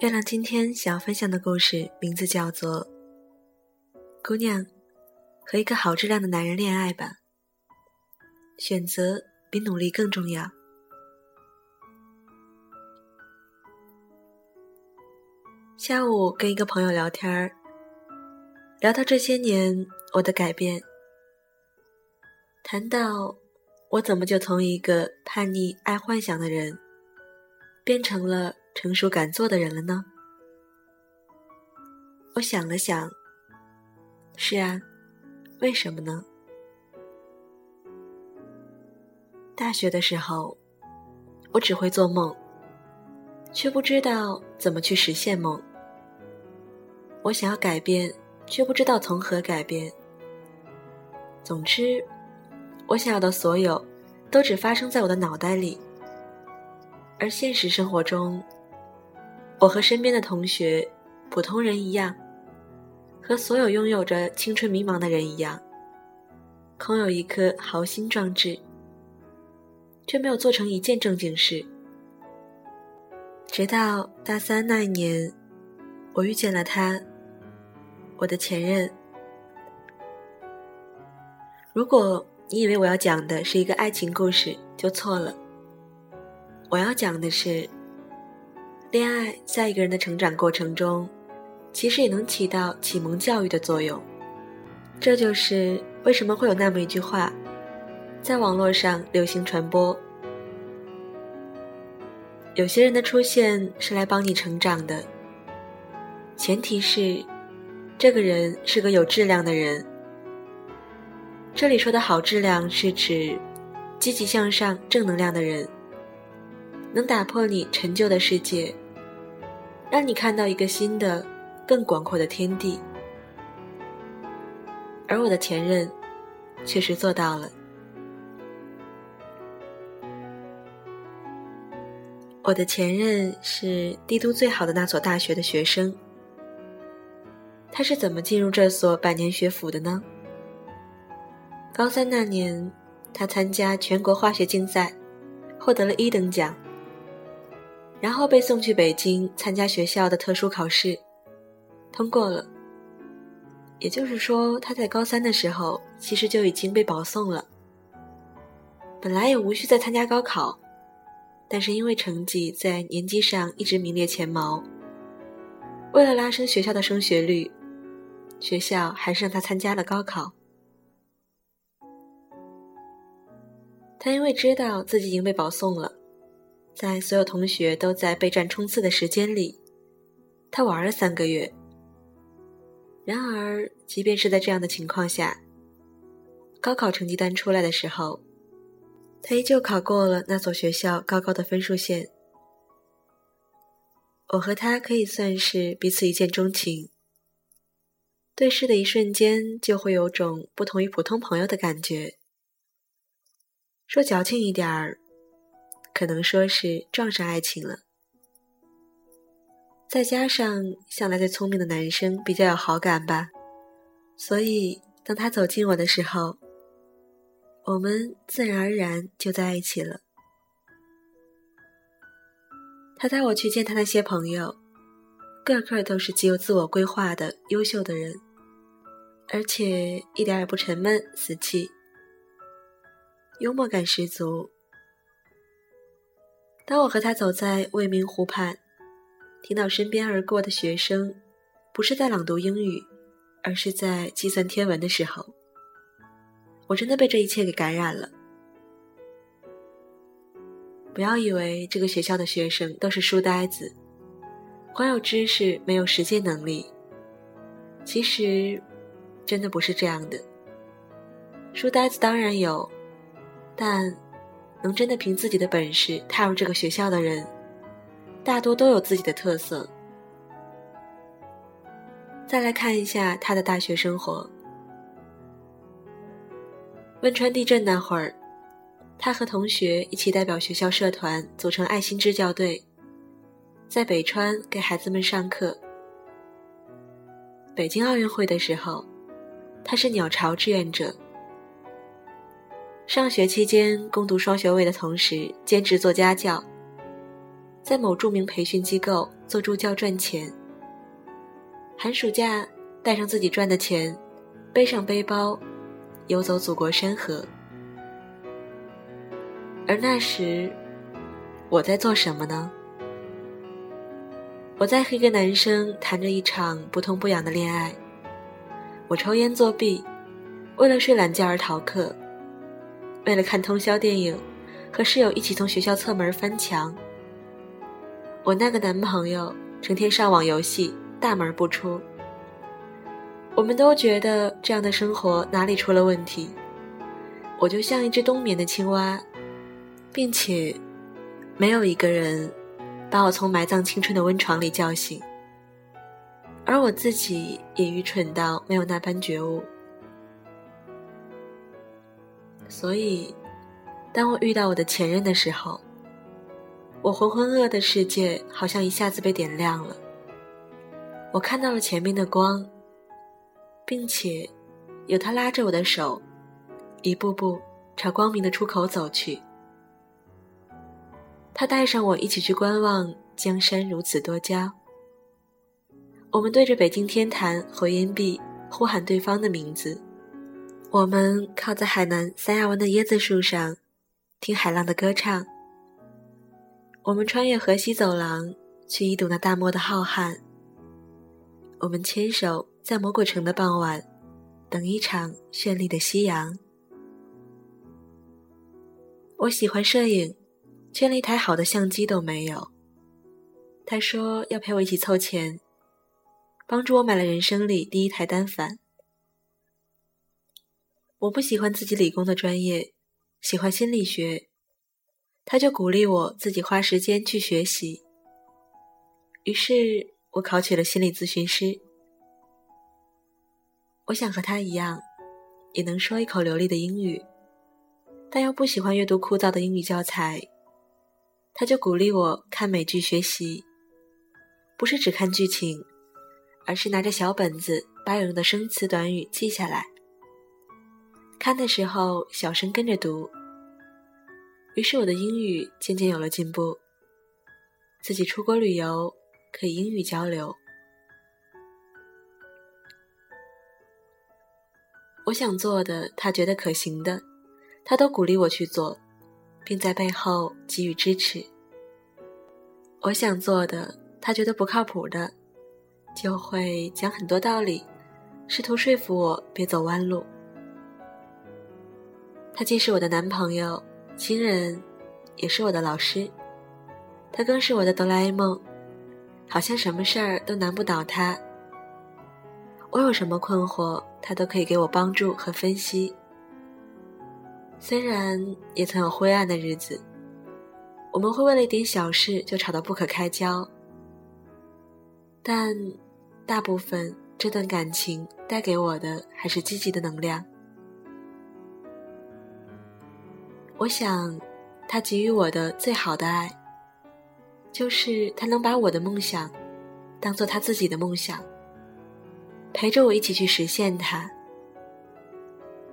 月亮今天想要分享的故事名字叫做《姑娘，和一个好质量的男人恋爱吧，选择比努力更重要》。下午跟一个朋友聊天儿，聊到这些年我的改变，谈到我怎么就从一个叛逆爱幻想的人，变成了。成熟敢做的人了呢？我想了想，是啊，为什么呢？大学的时候，我只会做梦，却不知道怎么去实现梦。我想要改变，却不知道从何改变。总之，我想要的所有，都只发生在我的脑袋里，而现实生活中。我和身边的同学、普通人一样，和所有拥有着青春迷茫的人一样，空有一颗豪心壮志，却没有做成一件正经事。直到大三那一年，我遇见了他，我的前任。如果你以为我要讲的是一个爱情故事，就错了。我要讲的是。恋爱在一个人的成长过程中，其实也能起到启蒙教育的作用。这就是为什么会有那么一句话，在网络上流行传播：有些人的出现是来帮你成长的，前提是这个人是个有质量的人。这里说的好质量是指积极向上、正能量的人。能打破你陈旧的世界，让你看到一个新的、更广阔的天地。而我的前任，确实做到了。我的前任是帝都最好的那所大学的学生。他是怎么进入这所百年学府的呢？高三那年，他参加全国化学竞赛，获得了一等奖。然后被送去北京参加学校的特殊考试，通过了。也就是说，他在高三的时候其实就已经被保送了。本来也无需再参加高考，但是因为成绩在年级上一直名列前茅，为了拉升学校的升学率，学校还是让他参加了高考。他因为知道自己已经被保送了。在所有同学都在备战冲刺的时间里，他玩了三个月。然而，即便是在这样的情况下，高考成绩单出来的时候，他依旧考过了那所学校高高的分数线。我和他可以算是彼此一见钟情，对视的一瞬间就会有种不同于普通朋友的感觉。说矫情一点儿。可能说是撞上爱情了，再加上向来对聪明的男生比较有好感吧，所以当他走近我的时候，我们自然而然就在一起了。他带我去见他那些朋友，个个都是极有自我规划的优秀的人，而且一点也不沉闷死气，幽默感十足。当我和他走在未名湖畔，听到身边而过的学生不是在朗读英语，而是在计算天文的时候，我真的被这一切给感染了。不要以为这个学校的学生都是书呆子，光有知识没有实践能力。其实，真的不是这样的。书呆子当然有，但。能真的凭自己的本事踏入这个学校的人，大多都有自己的特色。再来看一下他的大学生活。汶川地震那会儿，他和同学一起代表学校社团组成爱心支教队，在北川给孩子们上课。北京奥运会的时候，他是鸟巢志愿者。上学期间攻读双学位的同时，兼职做家教，在某著名培训机构做助教赚钱，寒暑假带上自己赚的钱，背上背包，游走祖国山河。而那时，我在做什么呢？我在和一个男生谈着一场不痛不痒的恋爱。我抽烟作弊，为了睡懒觉而逃课，为了看通宵电影，和室友一起从学校侧门翻墙。我那个男朋友成天上网游戏，大门不出。我们都觉得这样的生活哪里出了问题？我就像一只冬眠的青蛙，并且没有一个人。把我从埋葬青春的温床里叫醒，而我自己也愚蠢到没有那般觉悟。所以，当我遇到我的前任的时候，我浑浑噩的世界好像一下子被点亮了。我看到了前面的光，并且有他拉着我的手，一步步朝光明的出口走去。他带上我一起去观望江山如此多娇。我们对着北京天坛和烟壁呼喊对方的名字。我们靠在海南三亚湾的椰子树上，听海浪的歌唱。我们穿越河西走廊去一睹那大漠的浩瀚。我们牵手在魔鬼城的傍晚，等一场绚丽的夕阳。我喜欢摄影。却连一台好的相机都没有。他说要陪我一起凑钱，帮助我买了人生里第一台单反。我不喜欢自己理工的专业，喜欢心理学，他就鼓励我自己花时间去学习。于是我考取了心理咨询师。我想和他一样，也能说一口流利的英语，但又不喜欢阅读枯燥的英语教材。他就鼓励我看美剧学习，不是只看剧情，而是拿着小本子把有用的生词短语记下来。看的时候小声跟着读，于是我的英语渐渐有了进步。自己出国旅游可以英语交流，我想做的，他觉得可行的，他都鼓励我去做。并在背后给予支持。我想做的，他觉得不靠谱的，就会讲很多道理，试图说服我别走弯路。他既是我的男朋友、亲人，也是我的老师，他更是我的哆啦 A 梦，好像什么事儿都难不倒他。我有什么困惑，他都可以给我帮助和分析。虽然也曾有灰暗的日子，我们会为了一点小事就吵得不可开交，但大部分这段感情带给我的还是积极的能量。我想，他给予我的最好的爱，就是他能把我的梦想当做他自己的梦想，陪着我一起去实现它。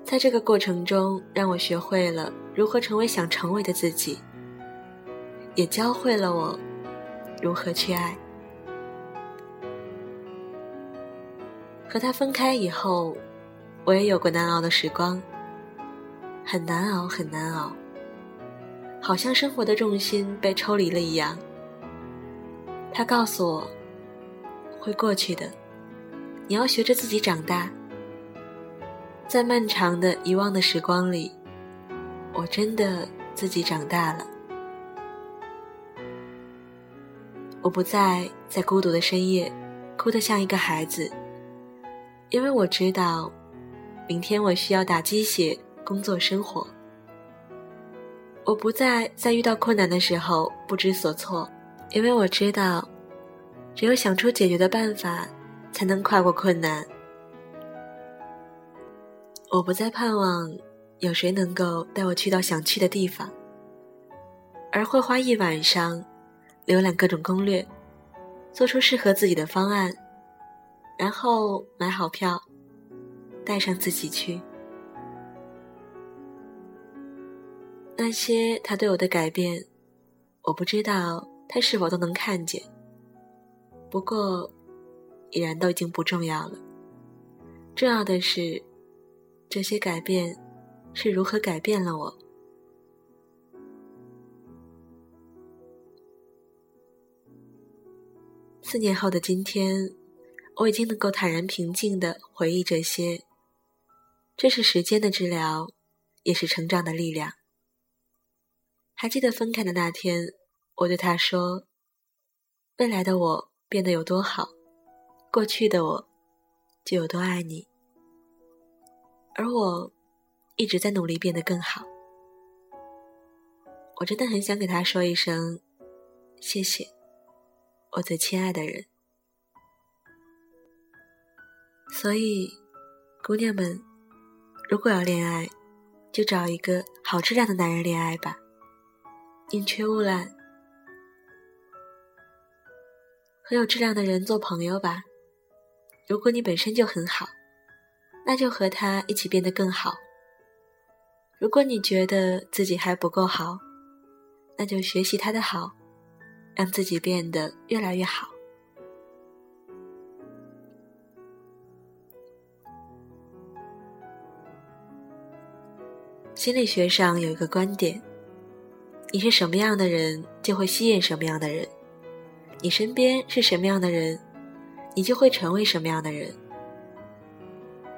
在这个过程中，让我学会了如何成为想成为的自己，也教会了我如何去爱。和他分开以后，我也有过难熬的时光，很难熬，很难熬，好像生活的重心被抽离了一样。他告诉我，会过去的，你要学着自己长大。在漫长的遗忘的时光里，我真的自己长大了。我不再在孤独的深夜哭得像一个孩子，因为我知道，明天我需要打鸡血工作生活。我不再在遇到困难的时候不知所措，因为我知道，只有想出解决的办法，才能跨过困难。我不再盼望有谁能够带我去到想去的地方，而会花一晚上浏览各种攻略，做出适合自己的方案，然后买好票，带上自己去。那些他对我的改变，我不知道他是否都能看见，不过，已然都已经不重要了。重要的是，这些改变是如何改变了我。四年后的今天，我已经能够坦然平静的回忆这些。这是时间的治疗，也是成长的力量。还记得分开的那天，我对他说：“未来的我变得有多好，过去的我就有多爱你。”而我一直在努力变得更好。我真的很想给他说一声谢谢。我最亲爱的人，所以，姑娘们，如果要恋爱，就找一个好质量的男人恋爱吧，宁缺毋滥，和有质量的人做朋友吧。如果你本身就很好，那就和他一起变得更好。如果你觉得自己还不够好，那就学习他的好。让自己变得越来越好。心理学上有一个观点：你是什么样的人，就会吸引什么样的人；你身边是什么样的人，你就会成为什么样的人。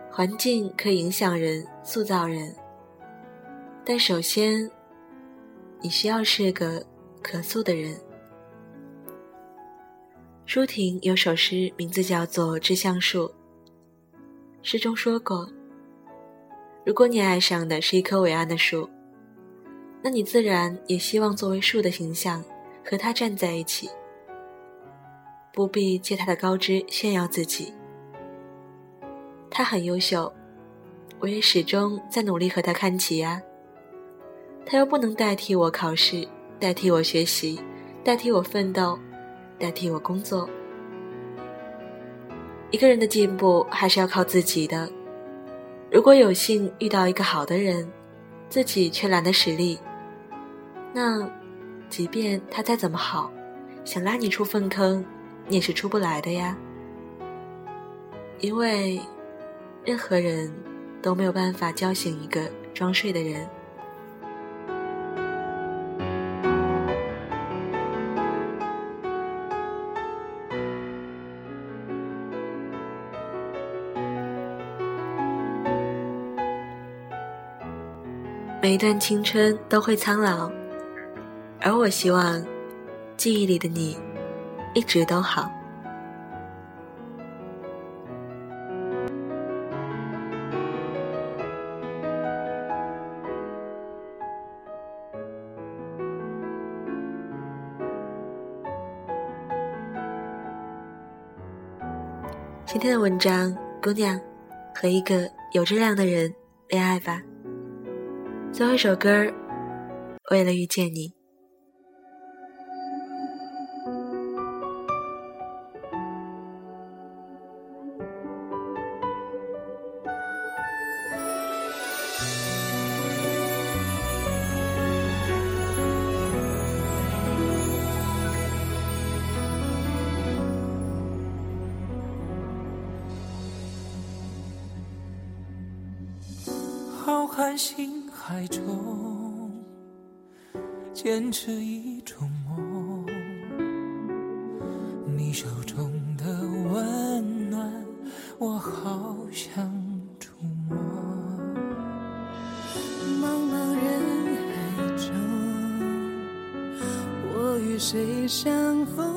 环境可以影响人、塑造人，但首先，你需要是个可塑的人。舒婷有首诗，名字叫做《致橡树》。诗中说过：“如果你爱上的是一棵伟岸的树，那你自然也希望作为树的形象和它站在一起，不必借它的高枝炫耀自己。他很优秀，我也始终在努力和他看齐呀。他又不能代替我考试，代替我学习，代替我奋斗。”代替我工作。一个人的进步还是要靠自己的。如果有幸遇到一个好的人，自己却懒得使力，那即便他再怎么好，想拉你出粪坑，你也是出不来的呀。因为任何人都没有办法叫醒一个装睡的人。每一段青春都会苍老，而我希望记忆里的你一直都好。今天的文章，姑娘，和一个有质量的人恋爱吧。最后一首歌，为了遇见你。浩瀚星。海中坚持一种梦，你手中的温暖，我好想触摸。茫茫人海中，我与谁相逢？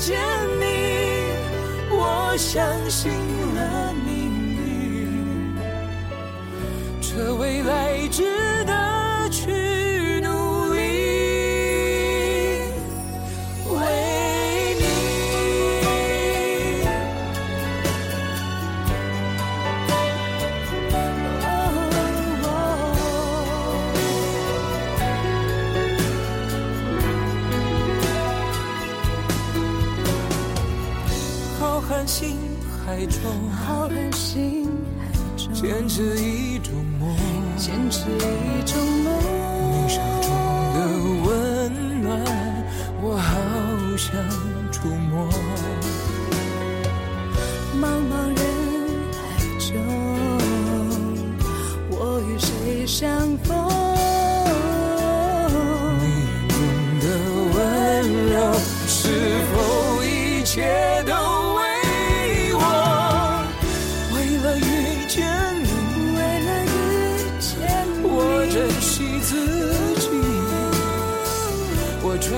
见你，我相信了命运，这未来值海中，浩瀚星海中，坚持一种梦，坚持一种梦。你手中的温暖，我好想触摸。茫茫人海中，我与谁相逢？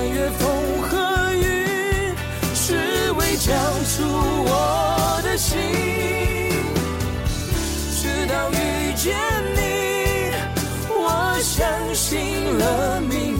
越风和雨，只为交出我的心。直到遇见你，我相信了命